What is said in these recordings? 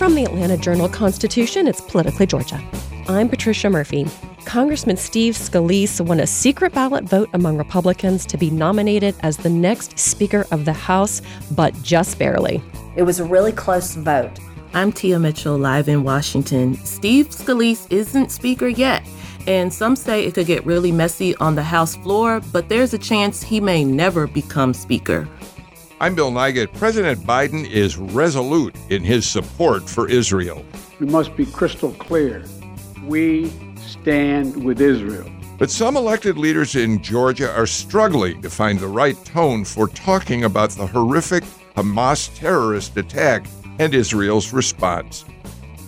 From the Atlanta Journal Constitution, it's Politically Georgia. I'm Patricia Murphy. Congressman Steve Scalise won a secret ballot vote among Republicans to be nominated as the next Speaker of the House, but just barely. It was a really close vote. I'm Tia Mitchell, live in Washington. Steve Scalise isn't Speaker yet, and some say it could get really messy on the House floor, but there's a chance he may never become Speaker. I'm Bill Nigut. President Biden is resolute in his support for Israel. We must be crystal clear. We stand with Israel. But some elected leaders in Georgia are struggling to find the right tone for talking about the horrific Hamas terrorist attack and Israel's response.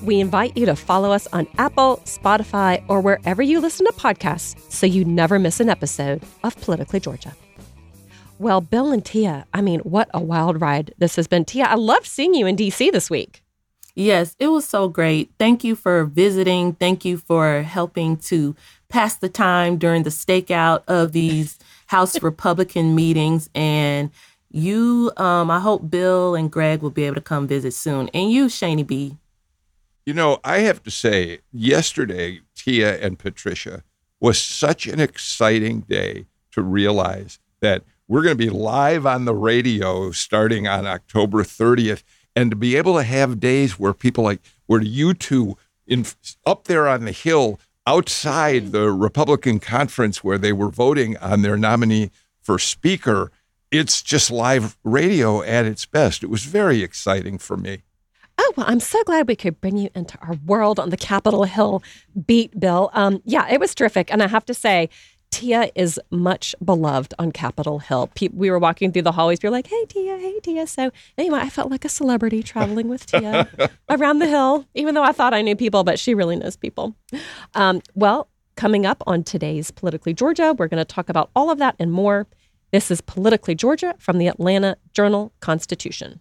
We invite you to follow us on Apple, Spotify, or wherever you listen to podcasts so you never miss an episode of Politically Georgia. Well, Bill and Tia, I mean, what a wild ride this has been. Tia, I love seeing you in DC this week. Yes, it was so great. Thank you for visiting. Thank you for helping to pass the time during the stakeout of these House Republican meetings. And you, um, I hope Bill and Greg will be able to come visit soon. And you, Shani B. You know, I have to say, yesterday, Tia and Patricia was such an exciting day to realize that we're going to be live on the radio starting on October 30th. And to be able to have days where people like, where you two in, up there on the Hill outside the Republican conference where they were voting on their nominee for Speaker, it's just live radio at its best. It was very exciting for me. Oh, well, I'm so glad we could bring you into our world on the Capitol Hill beat, Bill. Um, yeah, it was terrific. And I have to say, Tia is much beloved on Capitol Hill. We were walking through the hallways. We were like, "Hey, Tia, hey, Tia." So anyway, I felt like a celebrity traveling with Tia around the hill, even though I thought I knew people, but she really knows people. Um, well, coming up on today's Politically Georgia, we're going to talk about all of that and more. This is Politically Georgia from the Atlanta Journal Constitution.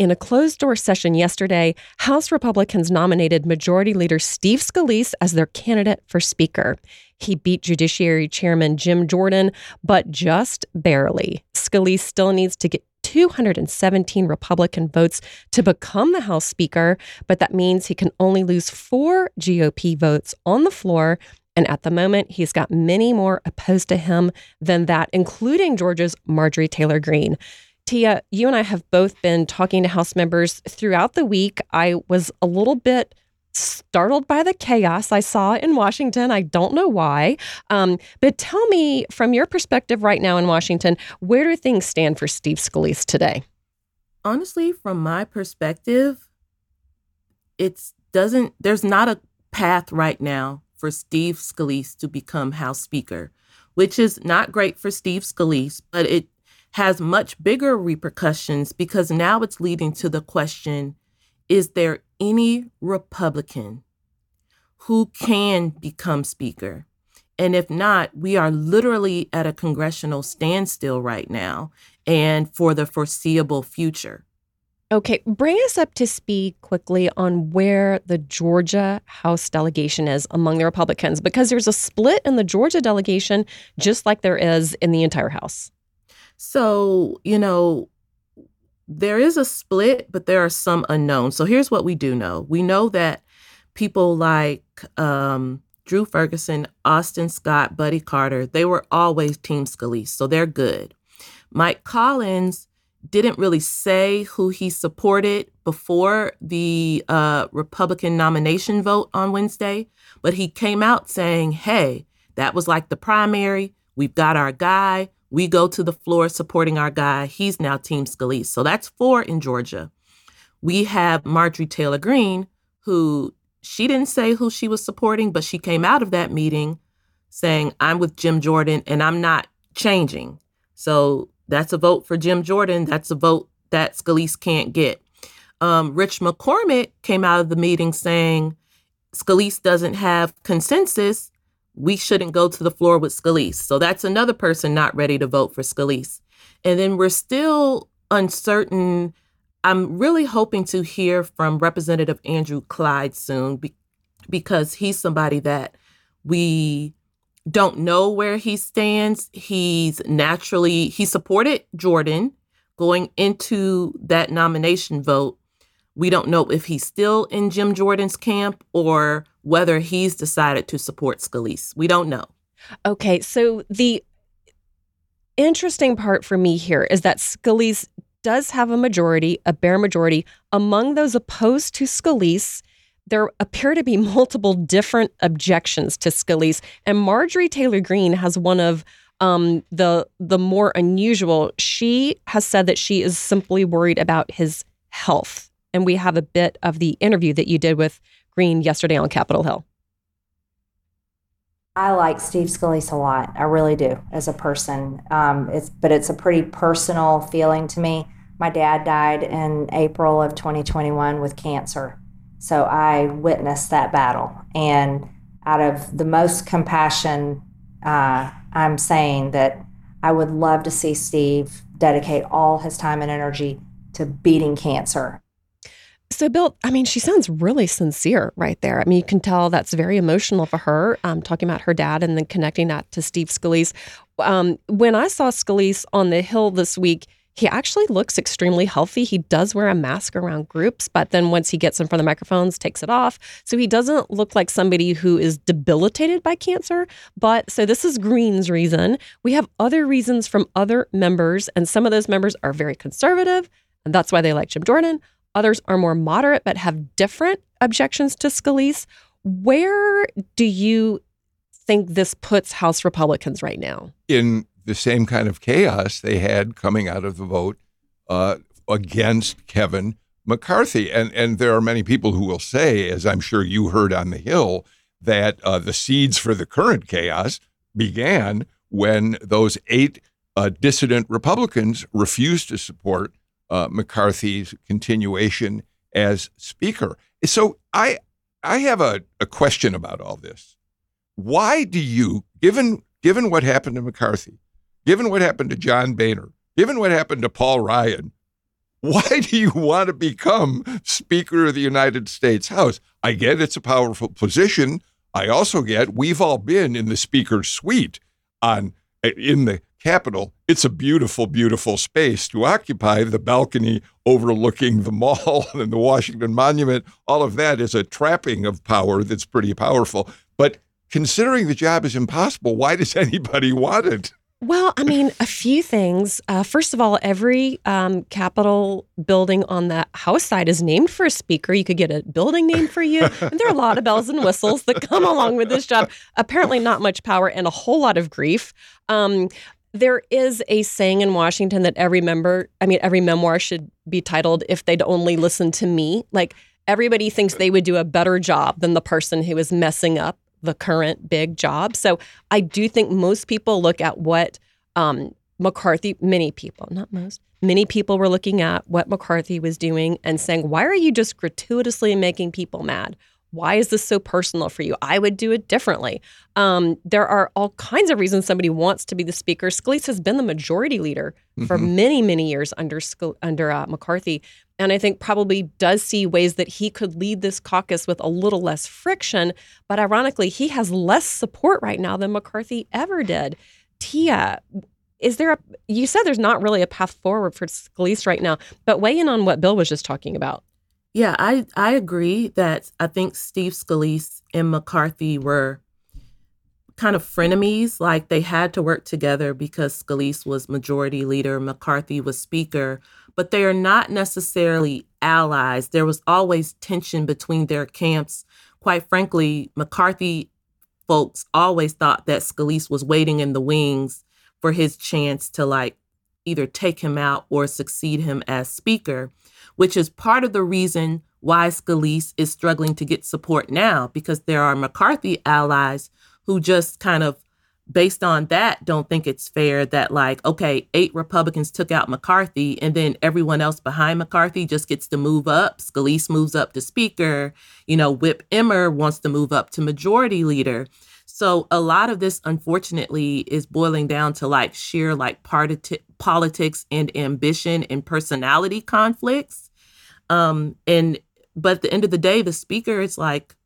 In a closed door session yesterday, House Republicans nominated Majority Leader Steve Scalise as their candidate for Speaker. He beat Judiciary Chairman Jim Jordan, but just barely. Scalise still needs to get 217 Republican votes to become the House Speaker, but that means he can only lose four GOP votes on the floor. And at the moment, he's got many more opposed to him than that, including Georgia's Marjorie Taylor Greene. Tia, you and I have both been talking to House members throughout the week. I was a little bit startled by the chaos I saw in Washington. I don't know why. Um, but tell me, from your perspective right now in Washington, where do things stand for Steve Scalise today? Honestly, from my perspective, it's doesn't there's not a path right now for Steve Scalise to become House Speaker, which is not great for Steve Scalise, but it has much bigger repercussions because now it's leading to the question is there any Republican who can become Speaker? And if not, we are literally at a congressional standstill right now and for the foreseeable future. Okay, bring us up to speed quickly on where the Georgia House delegation is among the Republicans, because there's a split in the Georgia delegation, just like there is in the entire House. So, you know, there is a split, but there are some unknowns. So here's what we do know we know that people like um, Drew Ferguson, Austin Scott, Buddy Carter, they were always Team Scalise, so they're good. Mike Collins didn't really say who he supported before the uh, Republican nomination vote on Wednesday, but he came out saying, hey, that was like the primary. We've got our guy. We go to the floor supporting our guy. He's now Team Scalise. So that's four in Georgia. We have Marjorie Taylor Greene, who she didn't say who she was supporting, but she came out of that meeting saying, I'm with Jim Jordan and I'm not changing. So that's a vote for Jim Jordan. That's a vote that Scalise can't get. Um, Rich McCormick came out of the meeting saying Scalise doesn't have consensus. We shouldn't go to the floor with Scalise. So that's another person not ready to vote for Scalise. And then we're still uncertain. I'm really hoping to hear from Representative Andrew Clyde soon be- because he's somebody that we don't know where he stands. He's naturally, he supported Jordan going into that nomination vote. We don't know if he's still in Jim Jordan's camp or whether he's decided to support Scalise. We don't know. Okay, so the interesting part for me here is that Scalise does have a majority, a bare majority, among those opposed to Scalise there appear to be multiple different objections to Scalise, and Marjorie Taylor Greene has one of um, the the more unusual. She has said that she is simply worried about his health, and we have a bit of the interview that you did with Yesterday on Capitol Hill. I like Steve Scalise a lot. I really do as a person. Um, it's but it's a pretty personal feeling to me. My dad died in April of 2021 with cancer, so I witnessed that battle. And out of the most compassion, uh, I'm saying that I would love to see Steve dedicate all his time and energy to beating cancer. So, Bill, I mean, she sounds really sincere right there. I mean, you can tell that's very emotional for her, um, talking about her dad and then connecting that to Steve Scalise. Um, when I saw Scalise on the Hill this week, he actually looks extremely healthy. He does wear a mask around groups, but then once he gets in front of the microphones, takes it off. So he doesn't look like somebody who is debilitated by cancer. But so this is Greene's reason. We have other reasons from other members, and some of those members are very conservative, and that's why they like Jim Jordan. Others are more moderate, but have different objections to Scalise. Where do you think this puts House Republicans right now? In the same kind of chaos they had coming out of the vote uh, against Kevin McCarthy. And, and there are many people who will say, as I'm sure you heard on the Hill, that uh, the seeds for the current chaos began when those eight uh, dissident Republicans refused to support uh, McCarthy's continuation as Speaker. So I I have a, a question about all this. Why do you, given given what happened to McCarthy, given what happened to John Boehner, given what happened to Paul Ryan, why do you want to become Speaker of the United States House? I get it's a powerful position. I also get we've all been in the Speaker's suite on in the Capitol. It's a beautiful, beautiful space to occupy. The balcony overlooking the mall and the Washington Monument, all of that is a trapping of power that's pretty powerful. But considering the job is impossible, why does anybody want it? Well, I mean, a few things. Uh, first of all, every um, Capitol building on that House side is named for a speaker. You could get a building name for you. And there are a lot of bells and whistles that come along with this job. Apparently, not much power and a whole lot of grief. Um, there is a saying in Washington that every member, I mean, every memoir should be titled If They'd Only Listen to Me. Like, everybody thinks they would do a better job than the person who is messing up the current big job. So I do think most people look at what um, McCarthy, many people, not most, many people were looking at what McCarthy was doing and saying, why are you just gratuitously making people mad? Why is this so personal for you? I would do it differently. Um, there are all kinds of reasons somebody wants to be the speaker. Scalise has been the majority leader mm-hmm. for many, many years under under uh, McCarthy, and I think probably does see ways that he could lead this caucus with a little less friction. But ironically, he has less support right now than McCarthy ever did. Tia, is there a? You said there's not really a path forward for Scalise right now, but weigh in on what Bill was just talking about. Yeah, I I agree that I think Steve Scalise and McCarthy were kind of frenemies, like they had to work together because Scalise was majority leader, McCarthy was speaker, but they are not necessarily allies. There was always tension between their camps. Quite frankly, McCarthy folks always thought that Scalise was waiting in the wings for his chance to like either take him out or succeed him as speaker, which is part of the reason why Scalise is struggling to get support now because there are McCarthy allies who just kind of based on that don't think it's fair that like okay eight republicans took out mccarthy and then everyone else behind mccarthy just gets to move up. Scalise moves up to speaker. You know whip emmer wants to move up to majority leader so a lot of this unfortunately is boiling down to like sheer like party politics and ambition and personality conflicts um and but at the end of the day the speaker is like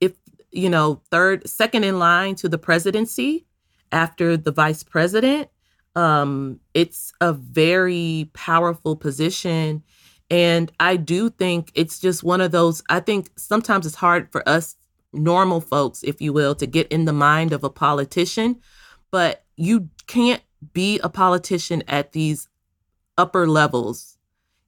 if you know, third, second in line to the presidency after the vice president. Um, it's a very powerful position. And I do think it's just one of those, I think sometimes it's hard for us normal folks, if you will, to get in the mind of a politician, but you can't be a politician at these upper levels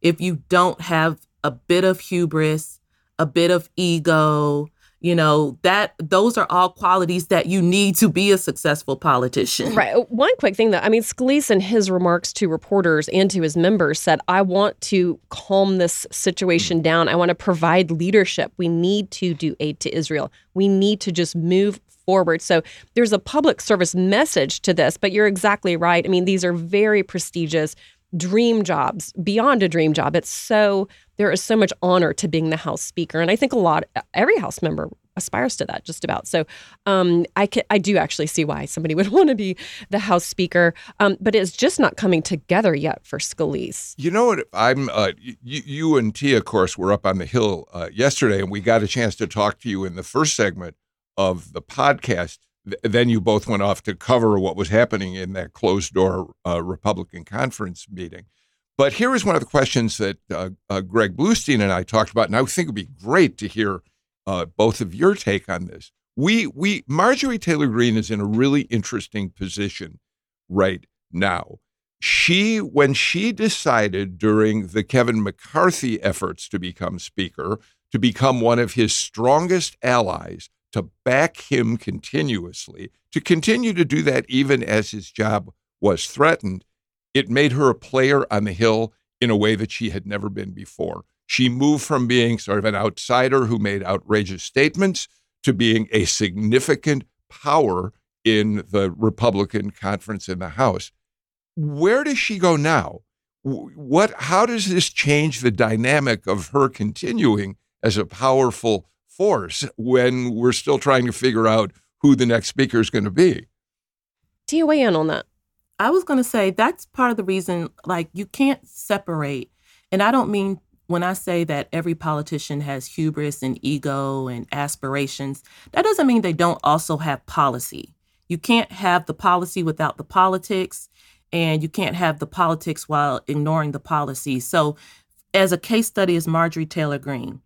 if you don't have a bit of hubris, a bit of ego, you know that those are all qualities that you need to be a successful politician. Right. Uh, one quick thing though. I mean scalise in his remarks to reporters and to his members said i want to calm this situation down. I want to provide leadership. We need to do aid to israel. We need to just move forward. So there's a public service message to this but you're exactly right. I mean these are very prestigious dream jobs beyond a dream job. It's so there is so much honor to being the House Speaker, and I think a lot every House member aspires to that just about. So um, I can, I do actually see why somebody would want to be the House Speaker, um, but it's just not coming together yet for Scalise. You know what? I'm uh, you, you, and Tia, of course, were up on the Hill uh, yesterday, and we got a chance to talk to you in the first segment of the podcast then you both went off to cover what was happening in that closed door uh, Republican conference meeting. But here is one of the questions that uh, uh, Greg Bluestein and I talked about, and I think it would be great to hear uh, both of your take on this. We we Marjorie Taylor Greene is in a really interesting position right now. She when she decided during the Kevin McCarthy efforts to become speaker, to become one of his strongest allies, to back him continuously, to continue to do that even as his job was threatened, it made her a player on the Hill in a way that she had never been before. She moved from being sort of an outsider who made outrageous statements to being a significant power in the Republican conference in the House. Where does she go now? What how does this change the dynamic of her continuing as a powerful force when we're still trying to figure out who the next speaker is going to be. Do you weigh in on that? I was going to say that's part of the reason, like, you can't separate. And I don't mean when I say that every politician has hubris and ego and aspirations, that doesn't mean they don't also have policy. You can't have the policy without the politics, and you can't have the politics while ignoring the policy. So, as a case study is Marjorie Taylor Greene.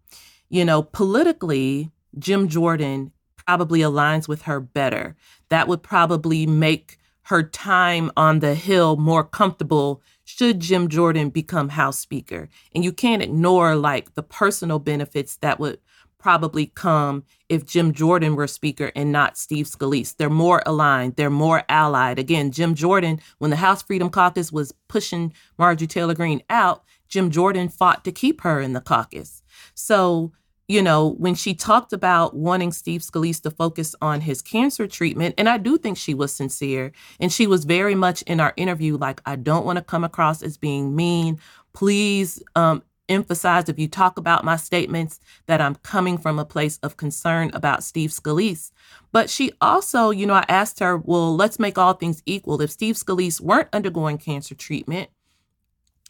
You know, politically, Jim Jordan probably aligns with her better. That would probably make her time on the Hill more comfortable should Jim Jordan become House Speaker. And you can't ignore like the personal benefits that would probably come if Jim Jordan were Speaker and not Steve Scalise. They're more aligned, they're more allied. Again, Jim Jordan, when the House Freedom Caucus was pushing Marjorie Taylor Greene out, Jim Jordan fought to keep her in the caucus. So you know, when she talked about wanting Steve Scalise to focus on his cancer treatment, and I do think she was sincere, and she was very much in our interview like, I don't want to come across as being mean. Please um, emphasize if you talk about my statements that I'm coming from a place of concern about Steve Scalise. But she also, you know, I asked her, well, let's make all things equal. If Steve Scalise weren't undergoing cancer treatment,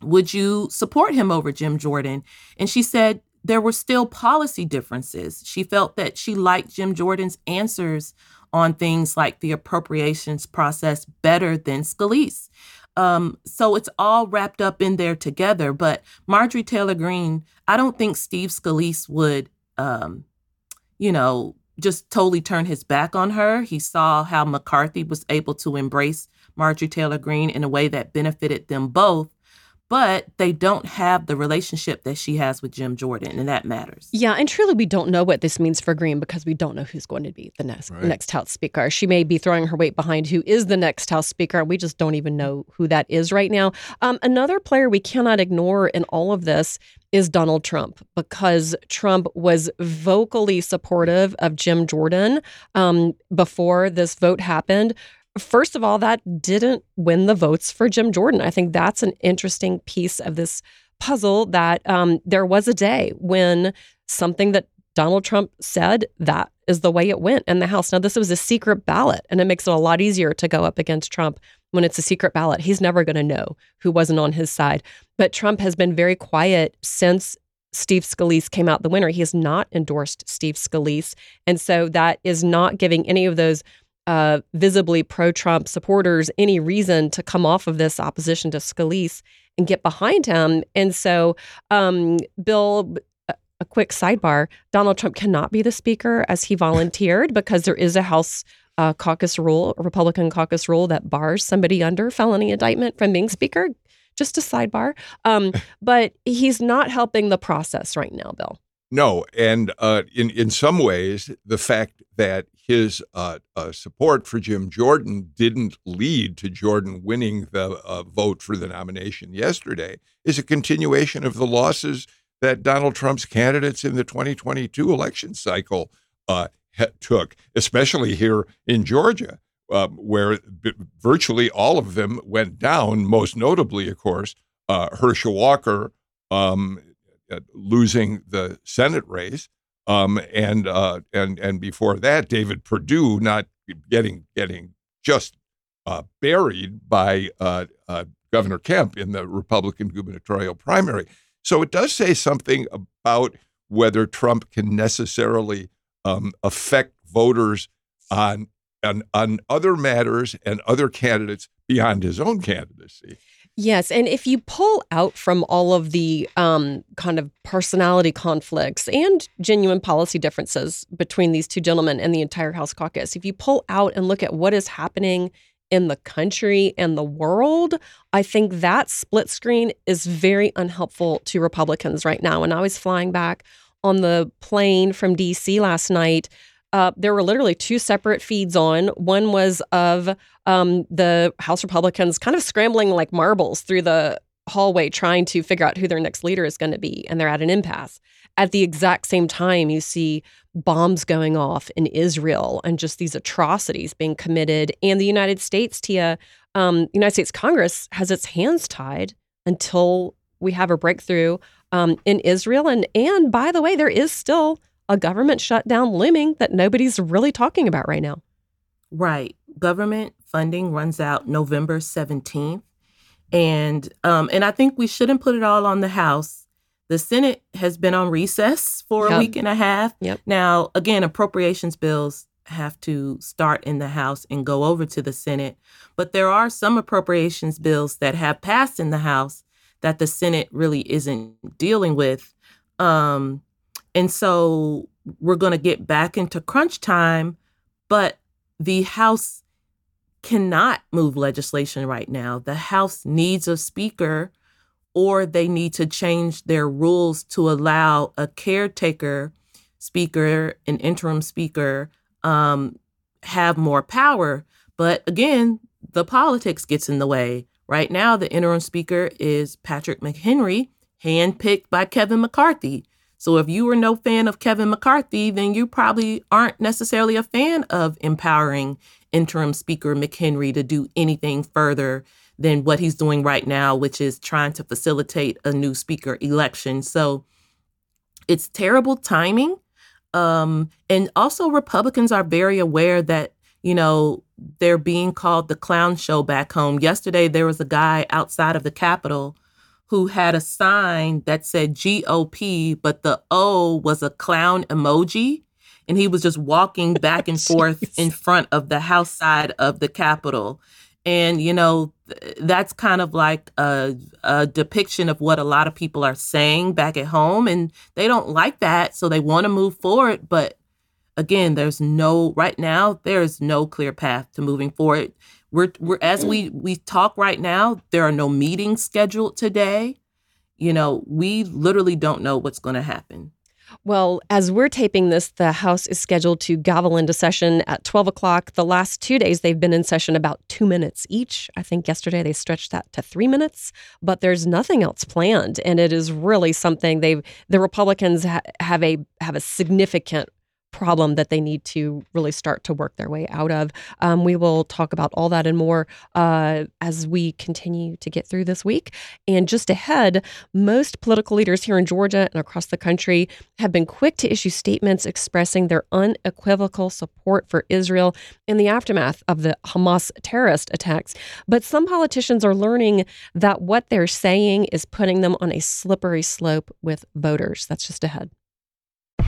would you support him over Jim Jordan? And she said, there were still policy differences. She felt that she liked Jim Jordan's answers on things like the appropriations process better than Scalise. Um, so it's all wrapped up in there together. But Marjorie Taylor Greene, I don't think Steve Scalise would, um, you know, just totally turn his back on her. He saw how McCarthy was able to embrace Marjorie Taylor Greene in a way that benefited them both but they don't have the relationship that she has with Jim Jordan, and that matters. Yeah, and truly, we don't know what this means for Greene because we don't know who's going to be the next right. next House Speaker. She may be throwing her weight behind who is the next House Speaker, and we just don't even know who that is right now. Um, another player we cannot ignore in all of this is Donald Trump because Trump was vocally supportive of Jim Jordan um, before this vote happened. First of all, that didn't win the votes for Jim Jordan. I think that's an interesting piece of this puzzle that um, there was a day when something that Donald Trump said that is the way it went in the House. Now, this was a secret ballot, and it makes it a lot easier to go up against Trump when it's a secret ballot. He's never going to know who wasn't on his side. But Trump has been very quiet since Steve Scalise came out the winner. He has not endorsed Steve Scalise. And so that is not giving any of those uh, visibly pro Trump supporters any reason to come off of this opposition to Scalise and get behind him. And so, um, Bill, a quick sidebar Donald Trump cannot be the speaker as he volunteered because there is a House. Uh, caucus rule, a Republican caucus rule that bars somebody under felony indictment from being speaker. Just a sidebar. Um, but he's not helping the process right now, Bill. No, and uh, in in some ways, the fact that his uh, uh, support for Jim Jordan didn't lead to Jordan winning the uh, vote for the nomination yesterday is a continuation of the losses that Donald Trump's candidates in the 2022 election cycle uh, took, especially here in Georgia, um, where b- virtually all of them went down. Most notably, of course, uh, Herschel Walker um, uh, losing the Senate race. Um, and uh, and and before that, David Perdue not getting getting just uh, buried by uh, uh, Governor Kemp in the Republican gubernatorial primary. So it does say something about whether Trump can necessarily um, affect voters on, on on other matters and other candidates beyond his own candidacy. Yes, and if you pull out from all of the um, kind of personality conflicts and genuine policy differences between these two gentlemen and the entire House caucus, if you pull out and look at what is happening in the country and the world, I think that split screen is very unhelpful to Republicans right now. And I was flying back on the plane from DC last night uh, there were literally two separate feeds on. One was of um, the House Republicans kind of scrambling like marbles through the hallway trying to figure out who their next leader is going to be, and they're at an impasse. At the exact same time, you see bombs going off in Israel and just these atrocities being committed. And the United States, Tia, um, United States Congress has its hands tied until we have a breakthrough um, in Israel. And and by the way, there is still a government shutdown looming that nobody's really talking about right now. Right. Government funding runs out November 17th. And um, and I think we shouldn't put it all on the House. The Senate has been on recess for yep. a week and a half. Yep. Now, again, appropriations bills have to start in the House and go over to the Senate. But there are some appropriations bills that have passed in the House that the Senate really isn't dealing with. Um, and so we're going to get back into crunch time, but the House cannot move legislation right now. The House needs a speaker or they need to change their rules to allow a caretaker speaker, an interim speaker, um, have more power. But again, the politics gets in the way. Right now, the interim speaker is Patrick McHenry, handpicked by Kevin McCarthy. So if you were no fan of Kevin McCarthy, then you probably aren't necessarily a fan of empowering interim speaker McHenry to do anything further than what he's doing right now, which is trying to facilitate a new speaker election. So it's terrible timing. Um, and also, Republicans are very aware that, you know, they're being called the clown show back home. Yesterday, there was a guy outside of the Capitol who had a sign that said GOP, but the O was a clown emoji. And he was just walking back and forth in front of the house side of the Capitol. And, you know, that's kind of like a, a, depiction of what a lot of people are saying back at home. And they don't like that. So they want to move forward. But again, there's no right now. There is no clear path to moving forward. We're we're as mm-hmm. we we talk right now. There are no meetings scheduled today. You know, we literally don't know what's going to happen. Well, as we're taping this, the House is scheduled to gavel into session at 12 o'clock. The last two days, they've been in session about two minutes each. I think yesterday they stretched that to three minutes, but there's nothing else planned. And it is really something they've, the Republicans ha- have a, have a significant problem that they need to really start to work their way out of. Um, we will talk about all that and more uh, as we continue to get through this week. And just ahead, most political leaders here in Georgia and across the country have been quick to issue statements expressing their unequivocal support for Israel in the aftermath of the Hamas terrorist attacks. But some politicians are learning that what they're saying is putting them on a slippery slope with voters. That's just ahead.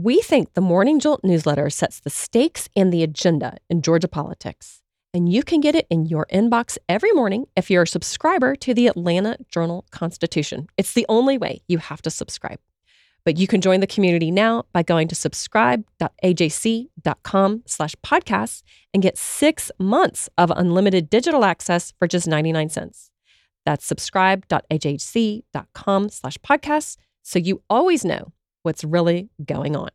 We think the Morning Jolt newsletter sets the stakes and the agenda in Georgia politics. And you can get it in your inbox every morning if you're a subscriber to the Atlanta Journal Constitution. It's the only way you have to subscribe. But you can join the community now by going to subscribe.ajc.com slash podcasts and get six months of unlimited digital access for just 99 cents. That's subscribe.ajc.com slash podcasts so you always know what's really going on.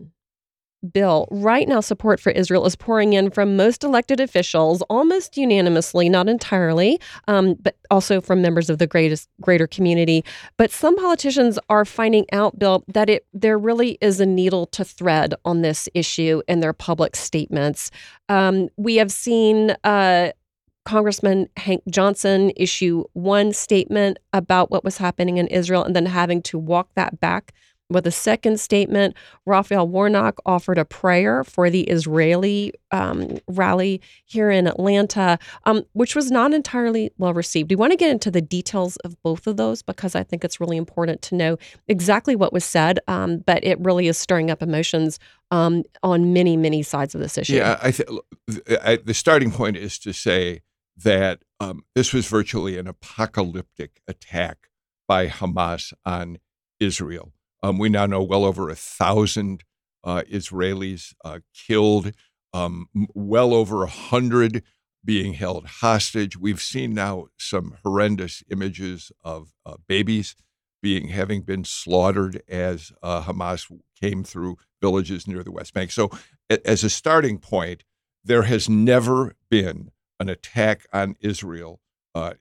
Bill, right now support for Israel is pouring in from most elected officials almost unanimously, not entirely, um, but also from members of the greatest greater community. But some politicians are finding out, Bill, that it there really is a needle to thread on this issue in their public statements. Um, we have seen uh, Congressman Hank Johnson issue one statement about what was happening in Israel and then having to walk that back with a second statement. Raphael Warnock offered a prayer for the Israeli um, rally here in Atlanta, um, which was not entirely well received. We want to get into the details of both of those because I think it's really important to know exactly what was said, um, but it really is stirring up emotions um, on many, many sides of this issue. Yeah, I th- I, the starting point is to say that um, this was virtually an apocalyptic attack by Hamas on Israel. Um, we now know well over a thousand uh, Israelis uh, killed, um, well over a hundred being held hostage. We've seen now some horrendous images of uh, babies being having been slaughtered as uh, Hamas came through villages near the West Bank. So, a- as a starting point, there has never been an attack on Israel uh,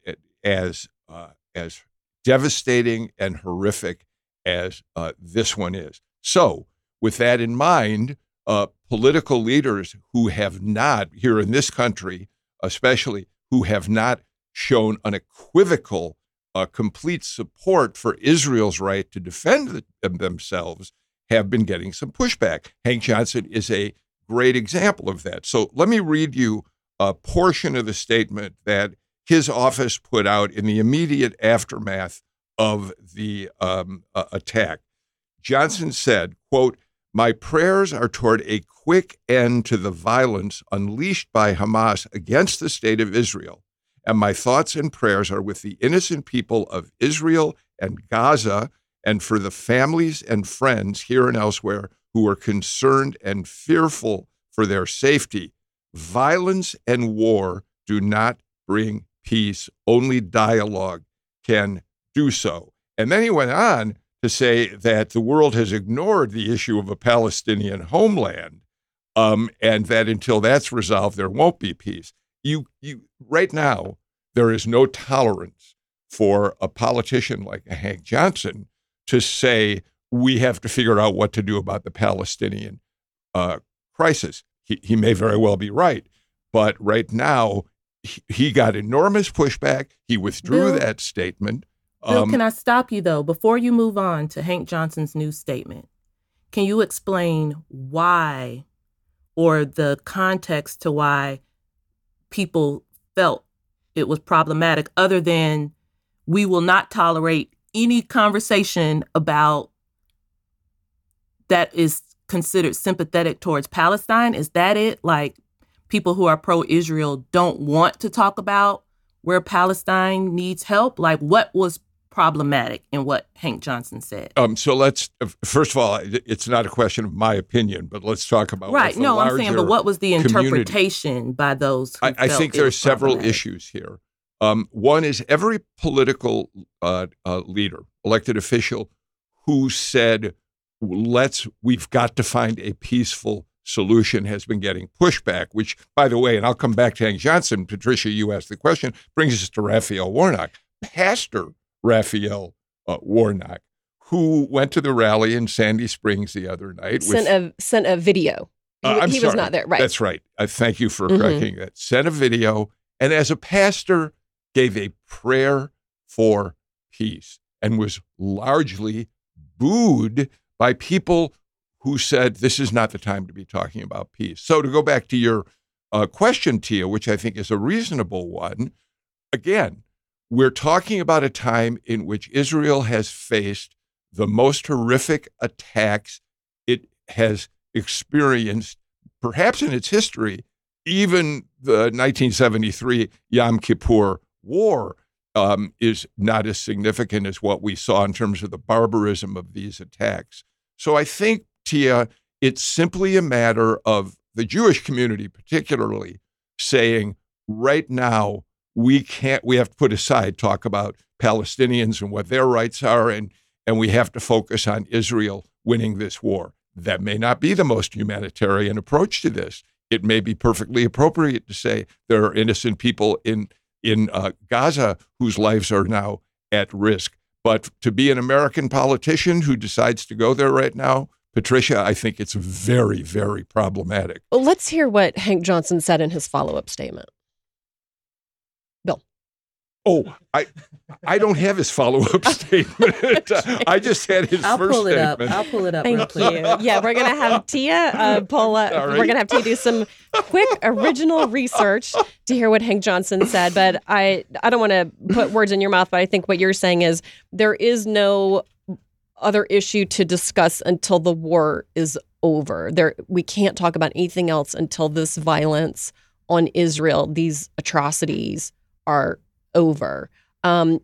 as uh, as devastating and horrific as uh, this one is. So, with that in mind, uh, political leaders who have not here in this country, especially who have not shown unequivocal, uh, complete support for Israel's right to defend the, themselves, have been getting some pushback. Hank Johnson is a great example of that. So let me read you a portion of the statement that his office put out in the immediate aftermath of the um, uh, attack. Johnson said, quote, my prayers are toward a quick end to the violence unleashed by Hamas against the state of Israel. And my thoughts and prayers are with the innocent people of Israel and Gaza and for the families and friends here and elsewhere who are concerned and fearful for their safety. Violence and war do not bring peace. Only dialogue can do so. And then he went on to say that the world has ignored the issue of a Palestinian homeland, um, and that until that's resolved, there won't be peace. You, you, right now, there is no tolerance for a politician like Hank Johnson to say we have to figure out what to do about the Palestinian uh, crisis. He, he may very well be right, but right now he, he got enormous pushback. He withdrew Bill- that statement. Bill, Um, can I stop you though before you move on to Hank Johnson's new statement? Can you explain why or the context to why people felt it was problematic other than we will not tolerate any conversation about that is considered sympathetic towards Palestine? Is that it? Like people who are pro Israel don't want to talk about where Palestine needs help? Like what was problematic in what Hank Johnson said? Um, so let's first of all, it's not a question of my opinion, but let's talk about right. No, I'm saying, but what was the community- interpretation by those? Who I, I think there are several issues here. Um, one is every political uh, uh, leader, elected official, who said, "Let's, we've got to find a peaceful solution," has been getting pushback. Which, by the way, and I'll come back to Hank Johnson. Patricia, you asked the question, brings us to Raphael Warnock, Pastor Raphael uh, Warnock, who went to the rally in Sandy Springs the other night. with- Sent a sent a video. He, uh, he was not there. Right. That's right. I thank you for Mhm. correcting that. Sent a video, and as a pastor, gave a prayer for peace, and was largely booed by people who said this is not the time to be talking about peace. So to go back to your uh, question, Tia, which I think is a reasonable one, again, we're talking about a time in which Israel has faced the most horrific attacks it has experienced, perhaps in its history, even the 1973 Yom Kippur War um, is not as significant as what we saw in terms of the barbarism of these attacks. So I think, Tia, it's simply a matter of the Jewish community, particularly, saying right now we can't, we have to put aside talk about Palestinians and what their rights are, and, and we have to focus on Israel winning this war. That may not be the most humanitarian approach to this. It may be perfectly appropriate to say there are innocent people in in uh, Gaza whose lives are now at risk. But to be an American politician who decides to go there right now, Patricia, I think it's very, very problematic. Well, let's hear what Hank Johnson said in his follow up statement. Bill. Oh, I I don't have his follow up statement. I just had his I'll first pull it up. I'll pull it up. Thank real quick. you. Yeah, we're gonna have Tia uh, pull up. Sorry. We're gonna have Tia do some quick original research to hear what Hank Johnson said. But I I don't want to put words in your mouth. But I think what you're saying is there is no other issue to discuss until the war is over. There we can't talk about anything else until this violence on Israel, these atrocities are over. Um,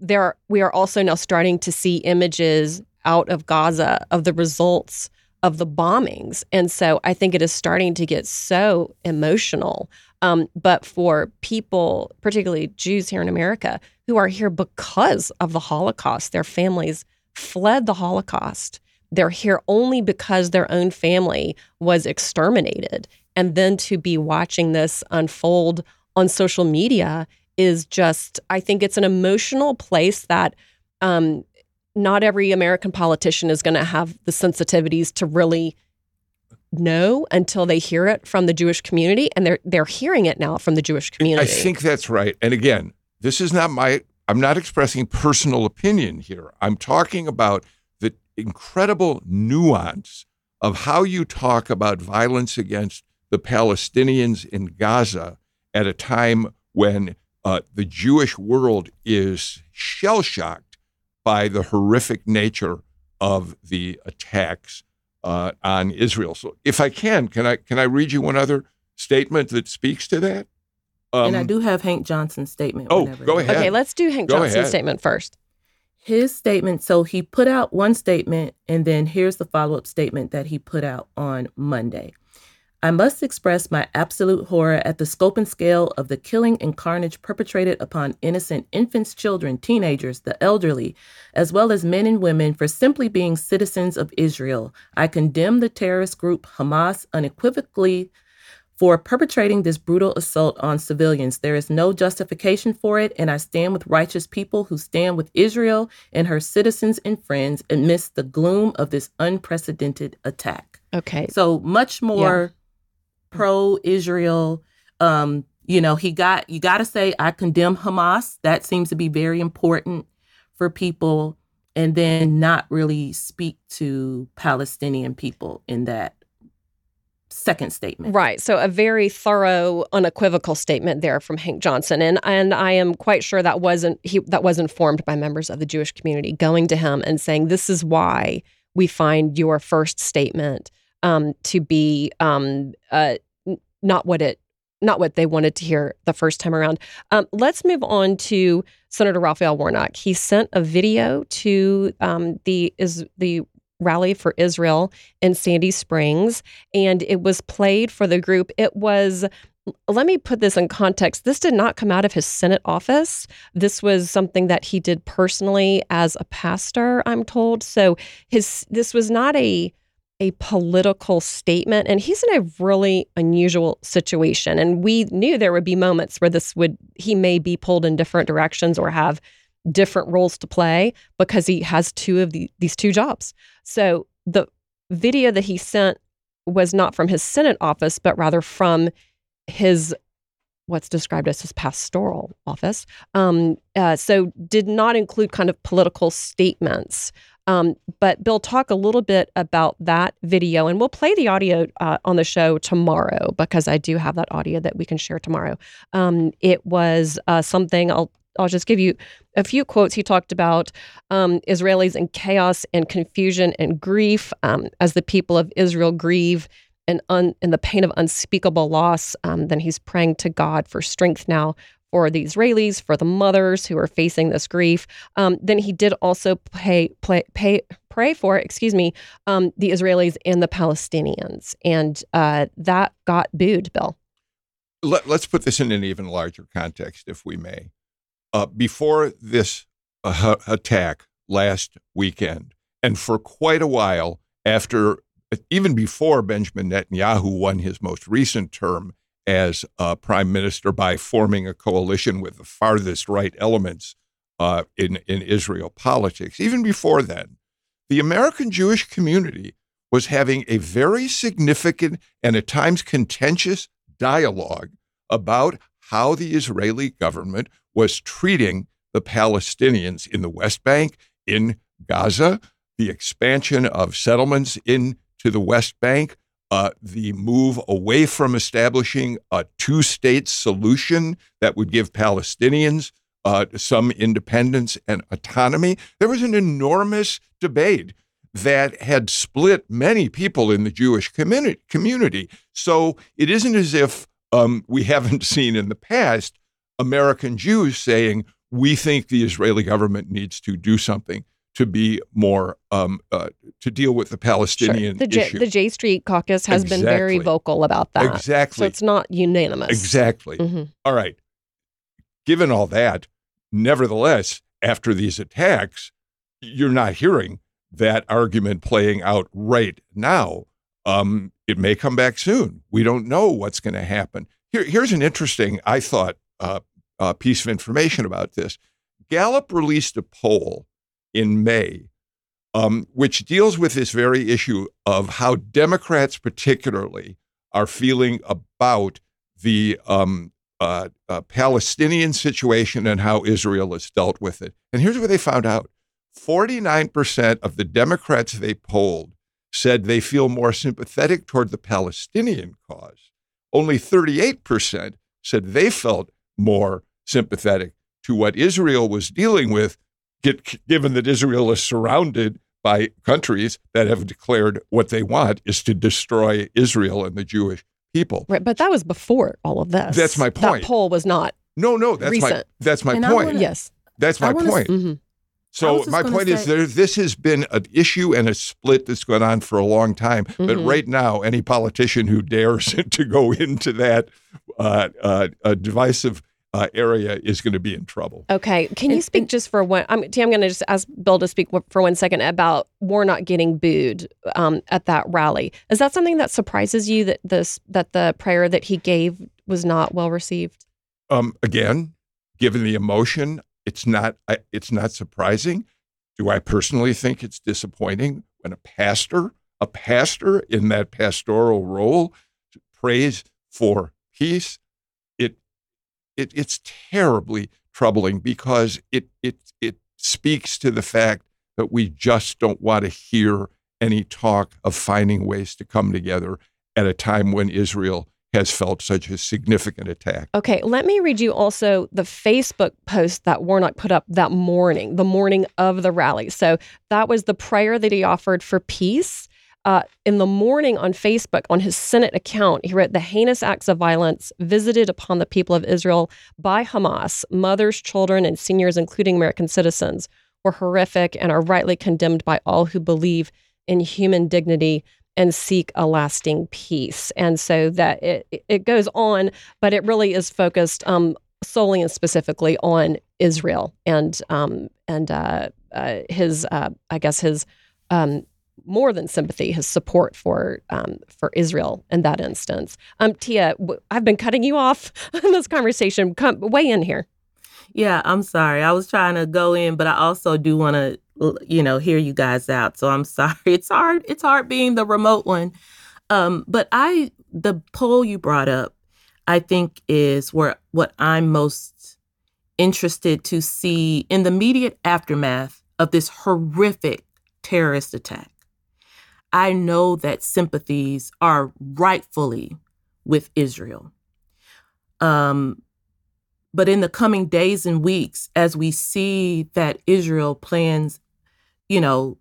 there are, we are also now starting to see images out of Gaza of the results of the bombings. And so I think it is starting to get so emotional. Um, but for people, particularly Jews here in America, who are here because of the Holocaust, their families fled the Holocaust. They're here only because their own family was exterminated. And then to be watching this unfold on social media is just, I think it's an emotional place that um, not every American politician is going to have the sensitivities to really know until they hear it from the Jewish community, and they're they're hearing it now from the Jewish community. I think that's right. And again, this is not my, I'm not expressing personal opinion here. I'm talking about the incredible nuance of how you talk about violence against the Palestinians in Gaza at a time when uh, the Jewish world is shell shocked by the horrific nature of the attacks uh, on Israel. So, if I can, can I can I read you one other statement that speaks to that? and I Um, do have Hank Johnson's statement. Oh, whenever go ahead. okay, let's do Hank Go Johnson's ahead. statement first. his statement so he put out one statement and then here's the follow-up statement that he put out on monday i must express my absolute horror at the scope and scale of the killing and carnage perpetrated upon innocent infants children teenagers the elderly as well as men and women for simply being citizens of israel i condemn the terrorist group hamas unequivocally for perpetrating this brutal assault on civilians. There is no justification for it, and I stand with righteous people who stand with Israel and her citizens and friends amidst the gloom of this unprecedented attack. Okay. So much more pro Israel. Um, you know, he got, you got to say, I condemn Hamas. That seems to be very important for people and then not really speak to Palestinian people in that second statement. Right. So a very thorough, unequivocal statement there from Hank Johnson. And and I am quite sure that wasn't he that was informed by members of the Jewish community going to him and saying, This is why we find your first statement um, to be um, uh, not what it not what they wanted to hear the first time around. Um, let's move on to Senator Raphael Warnock. He sent a video to um, the is the rally for Israel in Sandy Springs, and it was played for the group. It was let me put this in context. This did not come out of his Senate office. This was something that he did personally as a pastor, I'm told. So his this was not a a political statement and he's in a really unusual situation and we knew there would be moments where this would he may be pulled in different directions or have different roles to play because he has two of the, these two jobs. So the video that he sent was not from his Senate office, but rather from his what's described as his pastoral office. Um, uh, so did not include kind of political statements. Um, but Bill, talk a little bit about that video, and we'll play the audio uh, on the show tomorrow because I do have that audio that we can share tomorrow. Um, it was uh, something I'll I'll just give you a few quotes. He talked about um, Israelis in chaos and confusion and grief um, as the people of Israel grieve and in the pain of unspeakable loss. Um, then he's praying to God for strength now for the Israelis, for the mothers who are facing this grief. Um, then he did also pay, play, pay, pray for, excuse me, um, the Israelis and the Palestinians, and uh, that got booed. Bill. Let, us put this in an even larger context, if we may. Uh, before this uh, attack last weekend, and for quite a while after, even before Benjamin Netanyahu won his most recent term as uh, prime minister by forming a coalition with the farthest right elements uh, in, in Israel politics. Even before then, the American Jewish community was having a very significant and at times contentious dialogue about how the Israeli government was treating the Palestinians in the West Bank, in Gaza, the expansion of settlements into the West Bank, uh, the move away from establishing a two state solution that would give Palestinians uh, some independence and autonomy. There was an enormous debate that had split many people in the Jewish community. community. So it isn't as if um, we haven't seen in the past American Jews saying, we think the Israeli government needs to do something to be more um, uh, to deal with the Palestinian sure. the, J, issue. the J Street Caucus has exactly. been very vocal about that. Exactly. So it's not unanimous. Exactly. Mm-hmm. All right. Given all that, nevertheless, after these attacks, you're not hearing that argument playing out right now. Um, it may come back soon. We don't know what's going to happen. Here, here's an interesting, I thought, uh, uh, piece of information about this. Gallup released a poll in May, um, which deals with this very issue of how Democrats, particularly, are feeling about the um, uh, uh, Palestinian situation and how Israel has dealt with it. And here's what they found out 49% of the Democrats they polled said they feel more sympathetic toward the Palestinian cause. Only 38% said they felt more sympathetic to what Israel was dealing with, get, given that Israel is surrounded by countries that have declared what they want is to destroy Israel and the Jewish people. Right, but that was before all of this. That's my point. That poll was not. No, no, that's recent. my that's my and point. Wanna, yes, that's my point. Mm-hmm. So my point say, is there, this has been an issue and a split that's gone on for a long time. Mm-hmm. But right now, any politician who dares to go into that uh, uh, divisive uh, area is going to be in trouble. Okay, can you speak just for one? I'm, T, I'm going to just ask Bill to speak for one second about Warnock getting booed um, at that rally. Is that something that surprises you that this that the prayer that he gave was not well received? Um, again, given the emotion, it's not it's not surprising. Do I personally think it's disappointing when a pastor, a pastor in that pastoral role, prays for peace? It it it's terribly troubling because it it it speaks to the fact that we just don't want to hear any talk of finding ways to come together at a time when Israel has felt such a significant attack. Okay, let me read you also the Facebook post that Warnock put up that morning, the morning of the rally. So that was the prayer that he offered for peace. Uh, in the morning on Facebook, on his Senate account, he wrote, The heinous acts of violence visited upon the people of Israel by Hamas, mothers, children, and seniors, including American citizens, were horrific and are rightly condemned by all who believe in human dignity and seek a lasting peace. And so that it, it goes on, but it really is focused um, solely and specifically on Israel and um, and uh, uh, his, uh, I guess his um, more than sympathy, his support for um, for Israel in that instance. Um, Tia, I've been cutting you off in this conversation. Come weigh in here. Yeah, I'm sorry. I was trying to go in, but I also do want to you know hear you guys out so i'm sorry it's hard it's hard being the remote one um but i the poll you brought up i think is where what i'm most interested to see in the immediate aftermath of this horrific terrorist attack i know that sympathies are rightfully with israel um but in the coming days and weeks, as we see that Israel plans you know,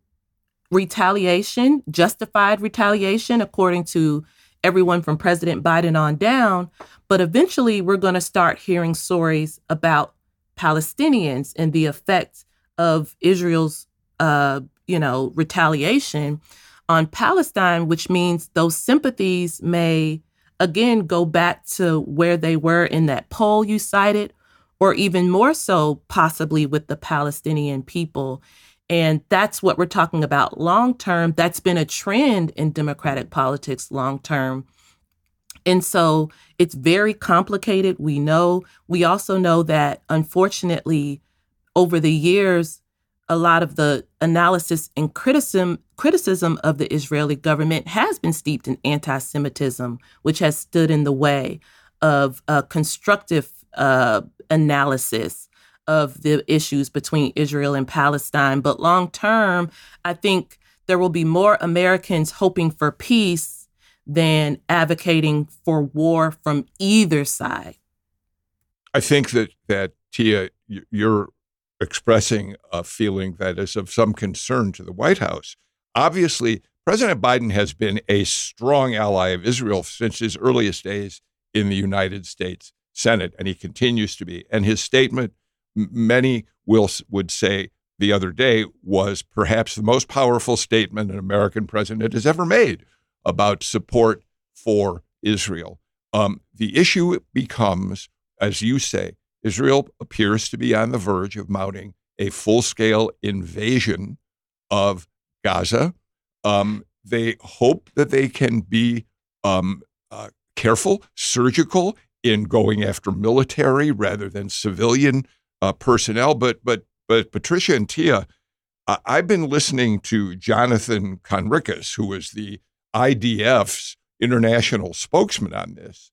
retaliation, justified retaliation, according to everyone from President Biden on down. But eventually, we're going to start hearing stories about Palestinians and the effects of Israel's, uh, you know, retaliation on Palestine, which means those sympathies may again go back to where they were in that poll you cited, or even more so, possibly with the Palestinian people. And that's what we're talking about long term. That's been a trend in Democratic politics long term. And so it's very complicated. We know. We also know that unfortunately, over the years, a lot of the analysis and criticism criticism of the Israeli government has been steeped in anti-Semitism, which has stood in the way of a constructive uh, analysis of the issues between Israel and Palestine. But long term, I think there will be more Americans hoping for peace than advocating for war from either side. I think that that Tia, you're expressing a feeling that is of some concern to the White House. Obviously, President Biden has been a strong ally of Israel since his earliest days in the United States Senate, and he continues to be. And his statement many will would say the other day was perhaps the most powerful statement an American president has ever made about support for Israel. Um, the issue becomes, as you say, Israel appears to be on the verge of mounting a full scale invasion of Gaza. Um, they hope that they can be um, uh, careful, surgical in going after military rather than civilian uh, personnel. But but but Patricia and Tia, I've been listening to Jonathan Conricus, who is the IDF's international spokesman on this,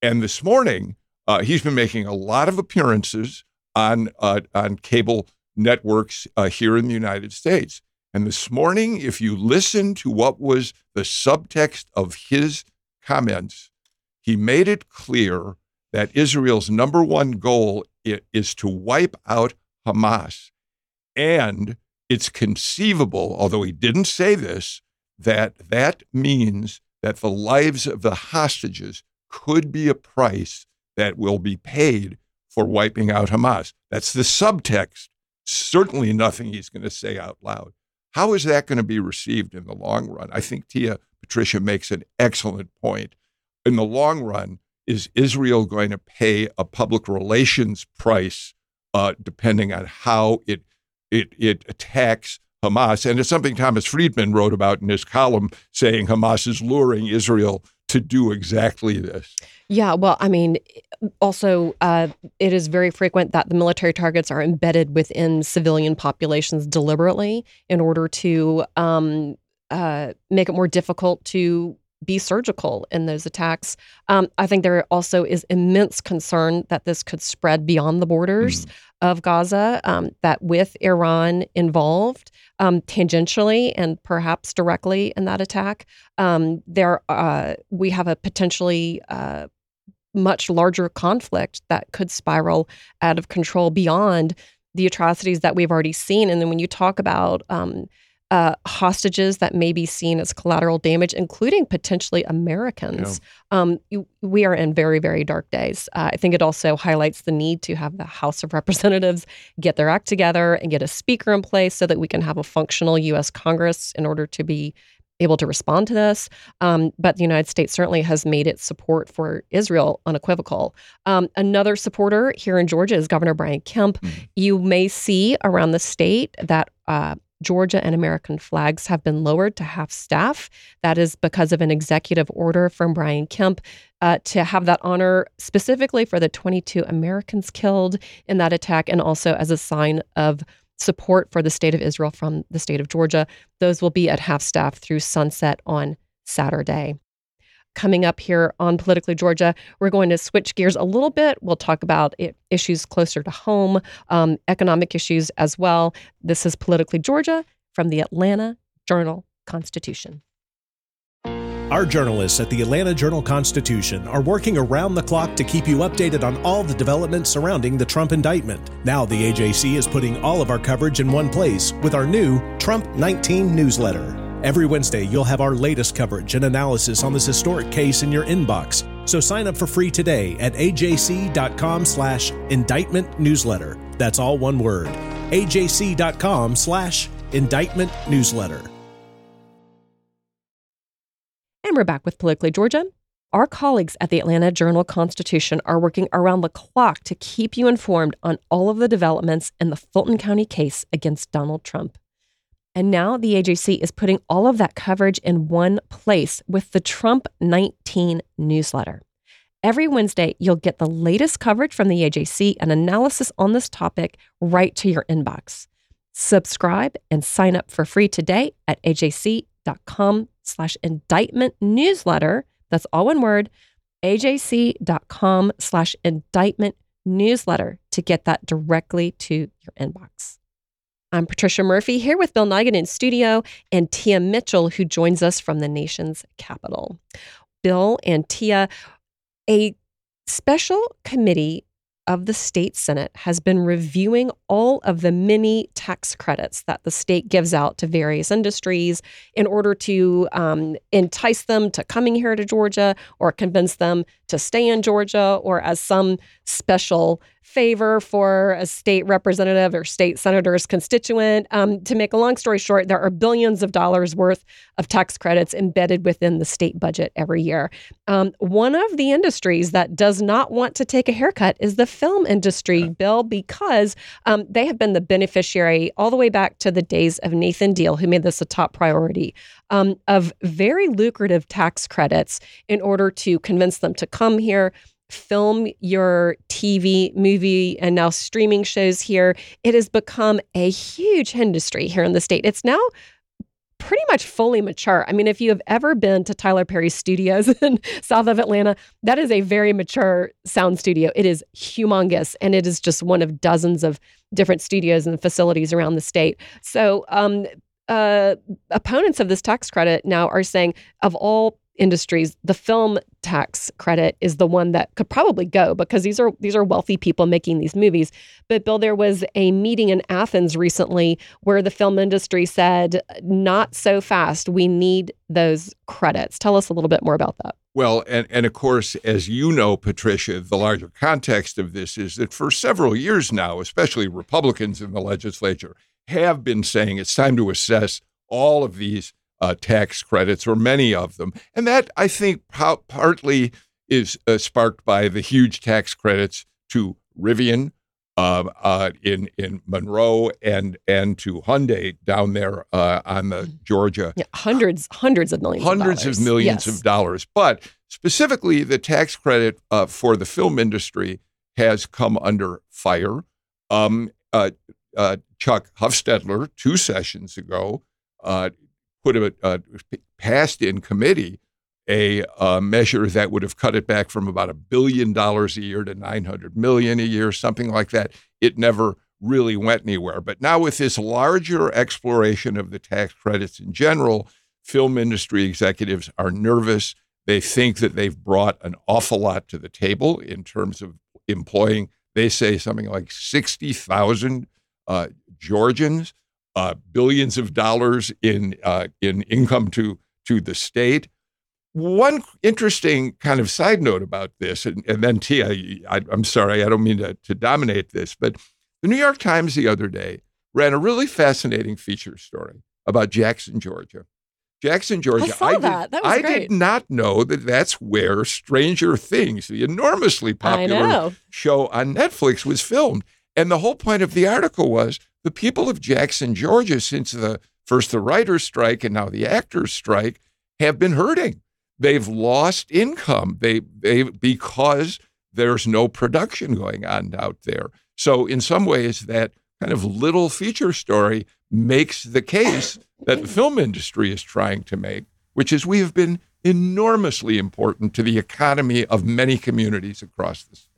and this morning uh, he's been making a lot of appearances on uh, on cable networks uh, here in the United States. And this morning, if you listen to what was the subtext of his comments, he made it clear that Israel's number one goal is to wipe out Hamas. And it's conceivable, although he didn't say this, that that means that the lives of the hostages could be a price that will be paid for wiping out Hamas. That's the subtext. Certainly nothing he's going to say out loud. How is that going to be received in the long run? I think Tia Patricia makes an excellent point. In the long run, is Israel going to pay a public relations price uh, depending on how it, it, it attacks Hamas? And it's something Thomas Friedman wrote about in his column saying Hamas is luring Israel to do exactly this. Yeah, well, I mean, also, uh, it is very frequent that the military targets are embedded within civilian populations deliberately in order to um, uh, make it more difficult to be surgical in those attacks. Um, I think there also is immense concern that this could spread beyond the borders mm. of Gaza, um, that with Iran involved um, tangentially and perhaps directly in that attack, um, there uh, we have a potentially uh, much larger conflict that could spiral out of control beyond the atrocities that we've already seen. And then when you talk about um, uh, hostages that may be seen as collateral damage, including potentially Americans. Yeah. Um, you, we are in very, very dark days. Uh, I think it also highlights the need to have the House of Representatives get their act together and get a speaker in place so that we can have a functional U.S. Congress in order to be able to respond to this. Um, but the United States certainly has made its support for Israel unequivocal. Um, another supporter here in Georgia is Governor Brian Kemp. Mm. You may see around the state that uh, Georgia and American flags have been lowered to half staff. That is because of an executive order from Brian Kemp uh, to have that honor specifically for the 22 Americans killed in that attack and also as a sign of support for the state of Israel from the state of Georgia. Those will be at half staff through sunset on Saturday coming up here on Politically Georgia. We're going to switch gears a little bit. We'll talk about issues closer to home, um, economic issues as well. This is Politically Georgia from the Atlanta Journal Constitution. Our journalists at the Atlanta Journal Constitution are working around the clock to keep you updated on all the developments surrounding the Trump indictment. Now, the AJC is putting all of our coverage in one place with our new Trump 19 newsletter. Every Wednesday, you'll have our latest coverage and analysis on this historic case in your inbox. So sign up for free today at ajc.com slash indictment newsletter. That's all one word. ajc.com slash indictment newsletter. And we're back with Politically Georgia. Our colleagues at the Atlanta Journal Constitution are working around the clock to keep you informed on all of the developments in the Fulton County case against Donald Trump. And now the AJC is putting all of that coverage in one place with the Trump 19 newsletter. Every Wednesday, you'll get the latest coverage from the AJC and analysis on this topic right to your inbox. Subscribe and sign up for free today at ajc.com slash indictment newsletter. That's all one word, ajc.com slash indictment newsletter to get that directly to your inbox. I'm Patricia Murphy here with Bill Nigut in studio and Tia Mitchell, who joins us from the nation's capital. Bill and Tia, a special committee of the state senate has been reviewing all of the many tax credits that the state gives out to various industries in order to um, entice them to coming here to Georgia or convince them to stay in Georgia or as some special favor for a state representative or state senator's constituent. Um, to make a long story short, there are billions of dollars worth of tax credits embedded within the state budget every year. Um, one of the industries that does not want to take a haircut is the film industry, Bill, because um, they have been the beneficiary all the way back to the days of Nathan Deal, who made this a top priority. Um, of very lucrative tax credits in order to convince them to come here, film your TV, movie, and now streaming shows here. It has become a huge industry here in the state. It's now pretty much fully mature. I mean, if you have ever been to Tyler Perry Studios in south of Atlanta, that is a very mature sound studio. It is humongous, and it is just one of dozens of different studios and facilities around the state. So, um, uh, opponents of this tax credit now are saying of all industries, the film tax credit is the one that could probably go because these are these are wealthy people making these movies. But Bill, there was a meeting in Athens recently where the film industry said, "Not so fast. We need those credits." Tell us a little bit more about that. Well, and, and of course, as you know, Patricia, the larger context of this is that for several years now, especially Republicans in the legislature have been saying it's time to assess all of these uh, tax credits, or many of them. And that, I think, partly is uh, sparked by the huge tax credits to Rivian uh, uh, in in Monroe and and to Hyundai down there uh, on the mm-hmm. Georgia. Yeah, hundreds, hundreds of millions. Hundreds of, of millions yes. of dollars. But specifically, the tax credit uh, for the film industry has come under fire. Um, Chuck Hufstetler, two sessions ago, uh, put a, uh, passed in committee a uh, measure that would have cut it back from about a billion dollars a year to 900 million a year, something like that. It never really went anywhere. But now, with this larger exploration of the tax credits in general, film industry executives are nervous. They think that they've brought an awful lot to the table in terms of employing, they say something like 60,000 uh, Georgians, uh, billions of dollars in, uh, in income to, to the state. One interesting kind of side note about this, and, and then Tia, I, am sorry, I don't mean to, to dominate this, but the New York Times the other day ran a really fascinating feature story about Jackson, Georgia. Jackson, Georgia. I saw I did, that. That was I great. did not know that that's where Stranger Things, the enormously popular show on Netflix, was filmed. And the whole point of the article was the people of Jackson, Georgia, since the first the writers' strike and now the actors' strike, have been hurting. They've lost income. They they because there's no production going on out there. So in some ways, that kind of little feature story makes the case that the film industry is trying to make, which is we have been enormously important to the economy of many communities across the state.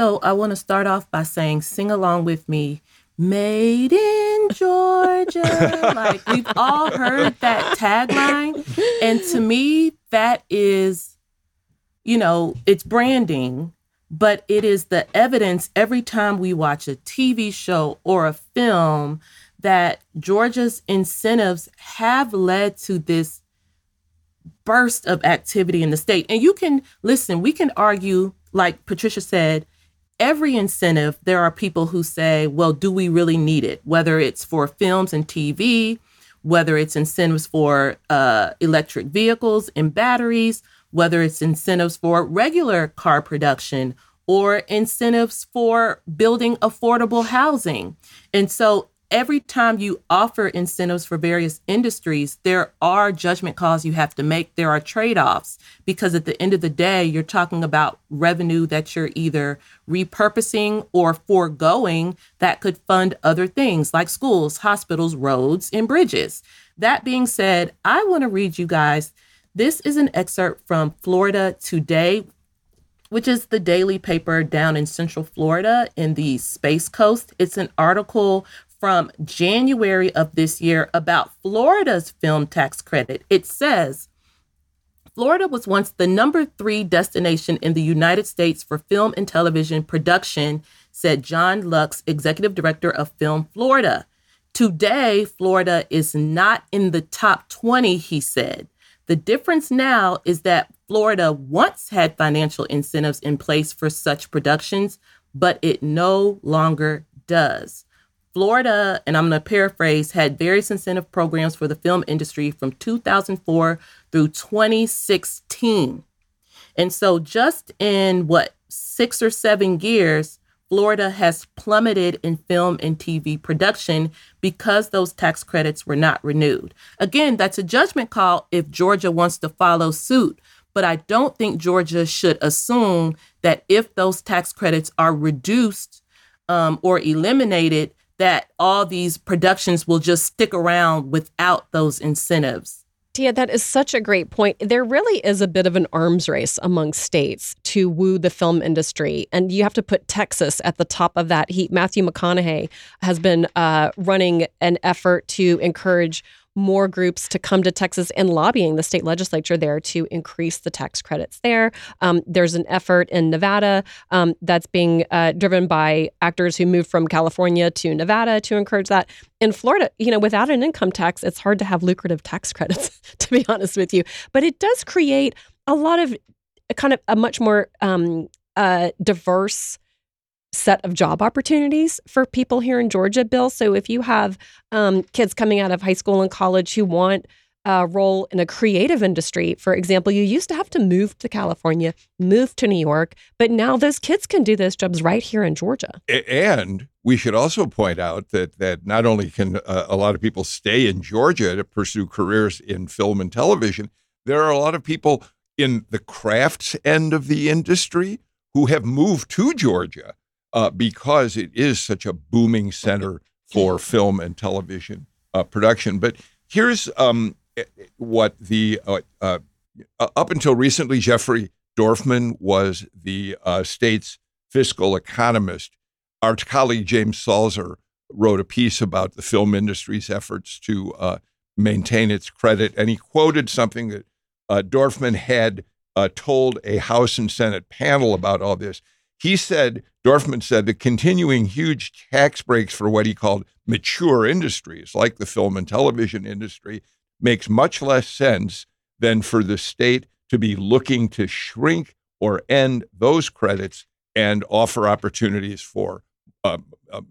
So I want to start off by saying, sing along with me. Made in Georgia. like we've all heard that tagline. And to me, that is, you know, it's branding, but it is the evidence every time we watch a TV show or a film that Georgia's incentives have led to this burst of activity in the state. And you can listen, we can argue, like Patricia said, every incentive, there are people who say, well, do we really need it? Whether it's for films and TV, whether it's incentives for uh, electric vehicles and batteries, whether it's incentives for regular car production or incentives for building affordable housing. And so every time you offer incentives for various industries, there are judgment calls you have to make. There are trade offs because at the end of the day, you're talking about revenue that you're either repurposing or foregoing that could fund other things like schools, hospitals, roads, and bridges. That being said, I want to read you guys. This is an excerpt from Florida Today, which is the daily paper down in Central Florida in the Space Coast. It's an article from January of this year about Florida's film tax credit. It says Florida was once the number three destination in the United States for film and television production, said John Lux, executive director of Film Florida. Today, Florida is not in the top 20, he said. The difference now is that Florida once had financial incentives in place for such productions, but it no longer does. Florida, and I'm going to paraphrase, had various incentive programs for the film industry from 2004 through 2016. And so, just in what, six or seven years, Florida has plummeted in film and TV production because those tax credits were not renewed. Again, that's a judgment call if Georgia wants to follow suit. But I don't think Georgia should assume that if those tax credits are reduced um, or eliminated, that all these productions will just stick around without those incentives. Tia, that is such a great point. There really is a bit of an arms race among states to woo the film industry, and you have to put Texas at the top of that heap. Matthew McConaughey has been uh, running an effort to encourage more groups to come to Texas and lobbying the state legislature there to increase the tax credits there. Um, there's an effort in Nevada um, that's being uh, driven by actors who moved from California to Nevada to encourage that. In Florida, you know, without an income tax, it's hard to have lucrative tax credits, to be honest with you. But it does create a lot of kind of a much more um, uh, diverse set of job opportunities for people here in Georgia, Bill. So if you have um, kids coming out of high school and college who want a role in a creative industry, for example, you used to have to move to California, move to New York, but now those kids can do those jobs right here in Georgia. And we should also point out that that not only can uh, a lot of people stay in Georgia to pursue careers in film and television, there are a lot of people in the crafts end of the industry who have moved to Georgia uh, because it is such a booming center for film and television uh, production. But here's um, what the uh, uh, up until recently, Jeffrey Dorfman was the uh, state's fiscal economist. Our colleague James Salzer wrote a piece about the film industry's efforts to uh, maintain its credit, and he quoted something that uh, Dorfman had uh, told a House and Senate panel about all this. He said, Dorfman said, the continuing huge tax breaks for what he called mature industries, like the film and television industry, makes much less sense than for the state to be looking to shrink or end those credits and offer opportunities for uh, uh,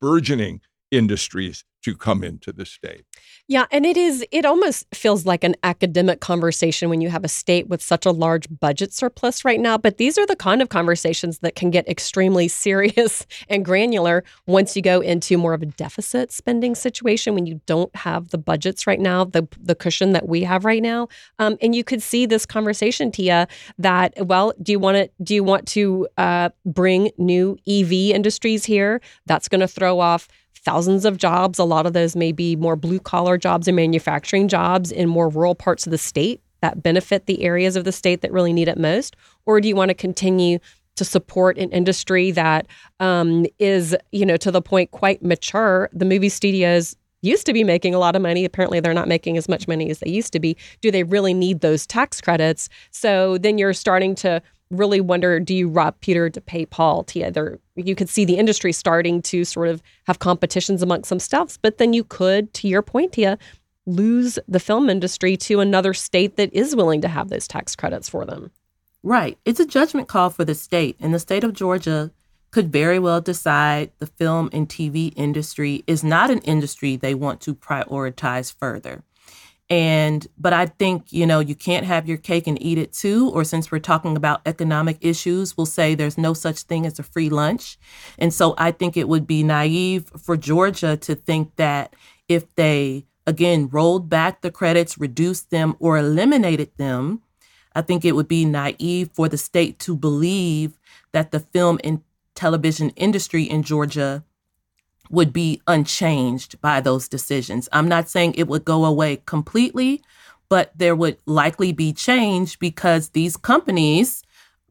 burgeoning industries to come into the state. Yeah, and it is it almost feels like an academic conversation when you have a state with such a large budget surplus right now, but these are the kind of conversations that can get extremely serious and granular once you go into more of a deficit spending situation when you don't have the budgets right now, the the cushion that we have right now. Um, and you could see this conversation, Tia, that well, do you want to do you want to uh, bring new EV industries here? That's going to throw off thousands of jobs. A lot of those may be more blue collar jobs and manufacturing jobs in more rural parts of the state that benefit the areas of the state that really need it most? Or do you want to continue to support an industry that um, is, you know, to the point quite mature? The movie studios used to be making a lot of money. Apparently, they're not making as much money as they used to be. Do they really need those tax credits? So then you're starting to really wonder do you rob Peter to pay Paul? To either you could see the industry starting to sort of have competitions amongst some stuffs, but then you could, to your point, Tia, lose the film industry to another state that is willing to have those tax credits for them. Right. It's a judgment call for the state, and the state of Georgia could very well decide the film and TV industry is not an industry they want to prioritize further. And, but I think, you know, you can't have your cake and eat it too. Or since we're talking about economic issues, we'll say there's no such thing as a free lunch. And so I think it would be naive for Georgia to think that if they, again, rolled back the credits, reduced them, or eliminated them, I think it would be naive for the state to believe that the film and television industry in Georgia would be unchanged by those decisions. I'm not saying it would go away completely, but there would likely be change because these companies,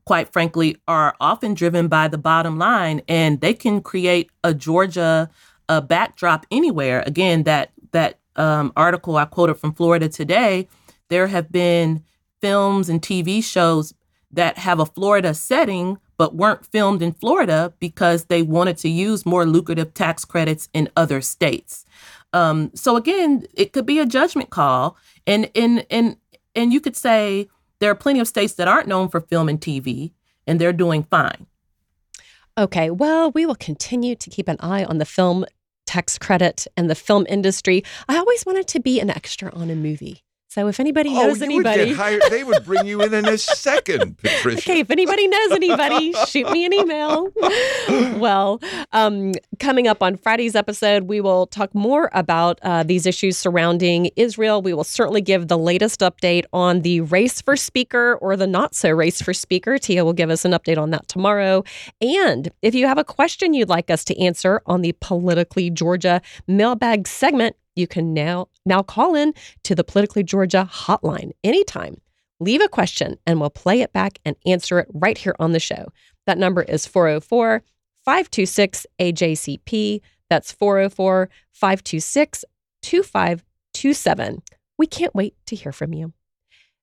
quite frankly, are often driven by the bottom line and they can create a Georgia a backdrop anywhere. Again, that that um, article I quoted from Florida today, there have been films and TV shows that have a Florida setting but weren't filmed in Florida because they wanted to use more lucrative tax credits in other states. Um, so again, it could be a judgment call, and and and and you could say there are plenty of states that aren't known for film and TV, and they're doing fine. Okay, well, we will continue to keep an eye on the film tax credit and the film industry. I always wanted to be an extra on a movie. So if anybody oh, knows anybody, hired, they would bring you in in a second, Patricia. okay, if anybody knows anybody, shoot me an email. well, um, coming up on Friday's episode, we will talk more about uh, these issues surrounding Israel. We will certainly give the latest update on the race for speaker or the not so race for speaker. Tia will give us an update on that tomorrow. And if you have a question you'd like us to answer on the Politically Georgia mailbag segment, you can now now call in to the Politically Georgia hotline anytime. Leave a question and we'll play it back and answer it right here on the show. That number is 404 526 AJCP. That's 404 526 2527. We can't wait to hear from you.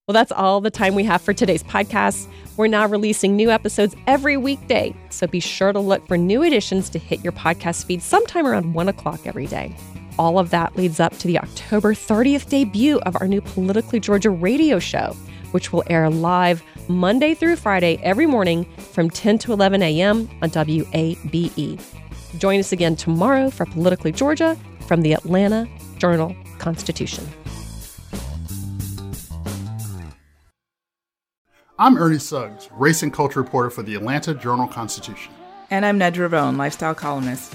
Well, that's all the time we have for today's podcast. We're now releasing new episodes every weekday, so be sure to look for new editions to hit your podcast feed sometime around one o'clock every day all of that leads up to the October 30th debut of our new Politically Georgia radio show, which will air live Monday through Friday every morning from 10 to 11 a.m. on WABE. Join us again tomorrow for Politically Georgia from the Atlanta Journal Constitution. I'm Ernie Suggs, race and culture reporter for the Atlanta Journal Constitution. And I'm Nedra Rhone, lifestyle columnist.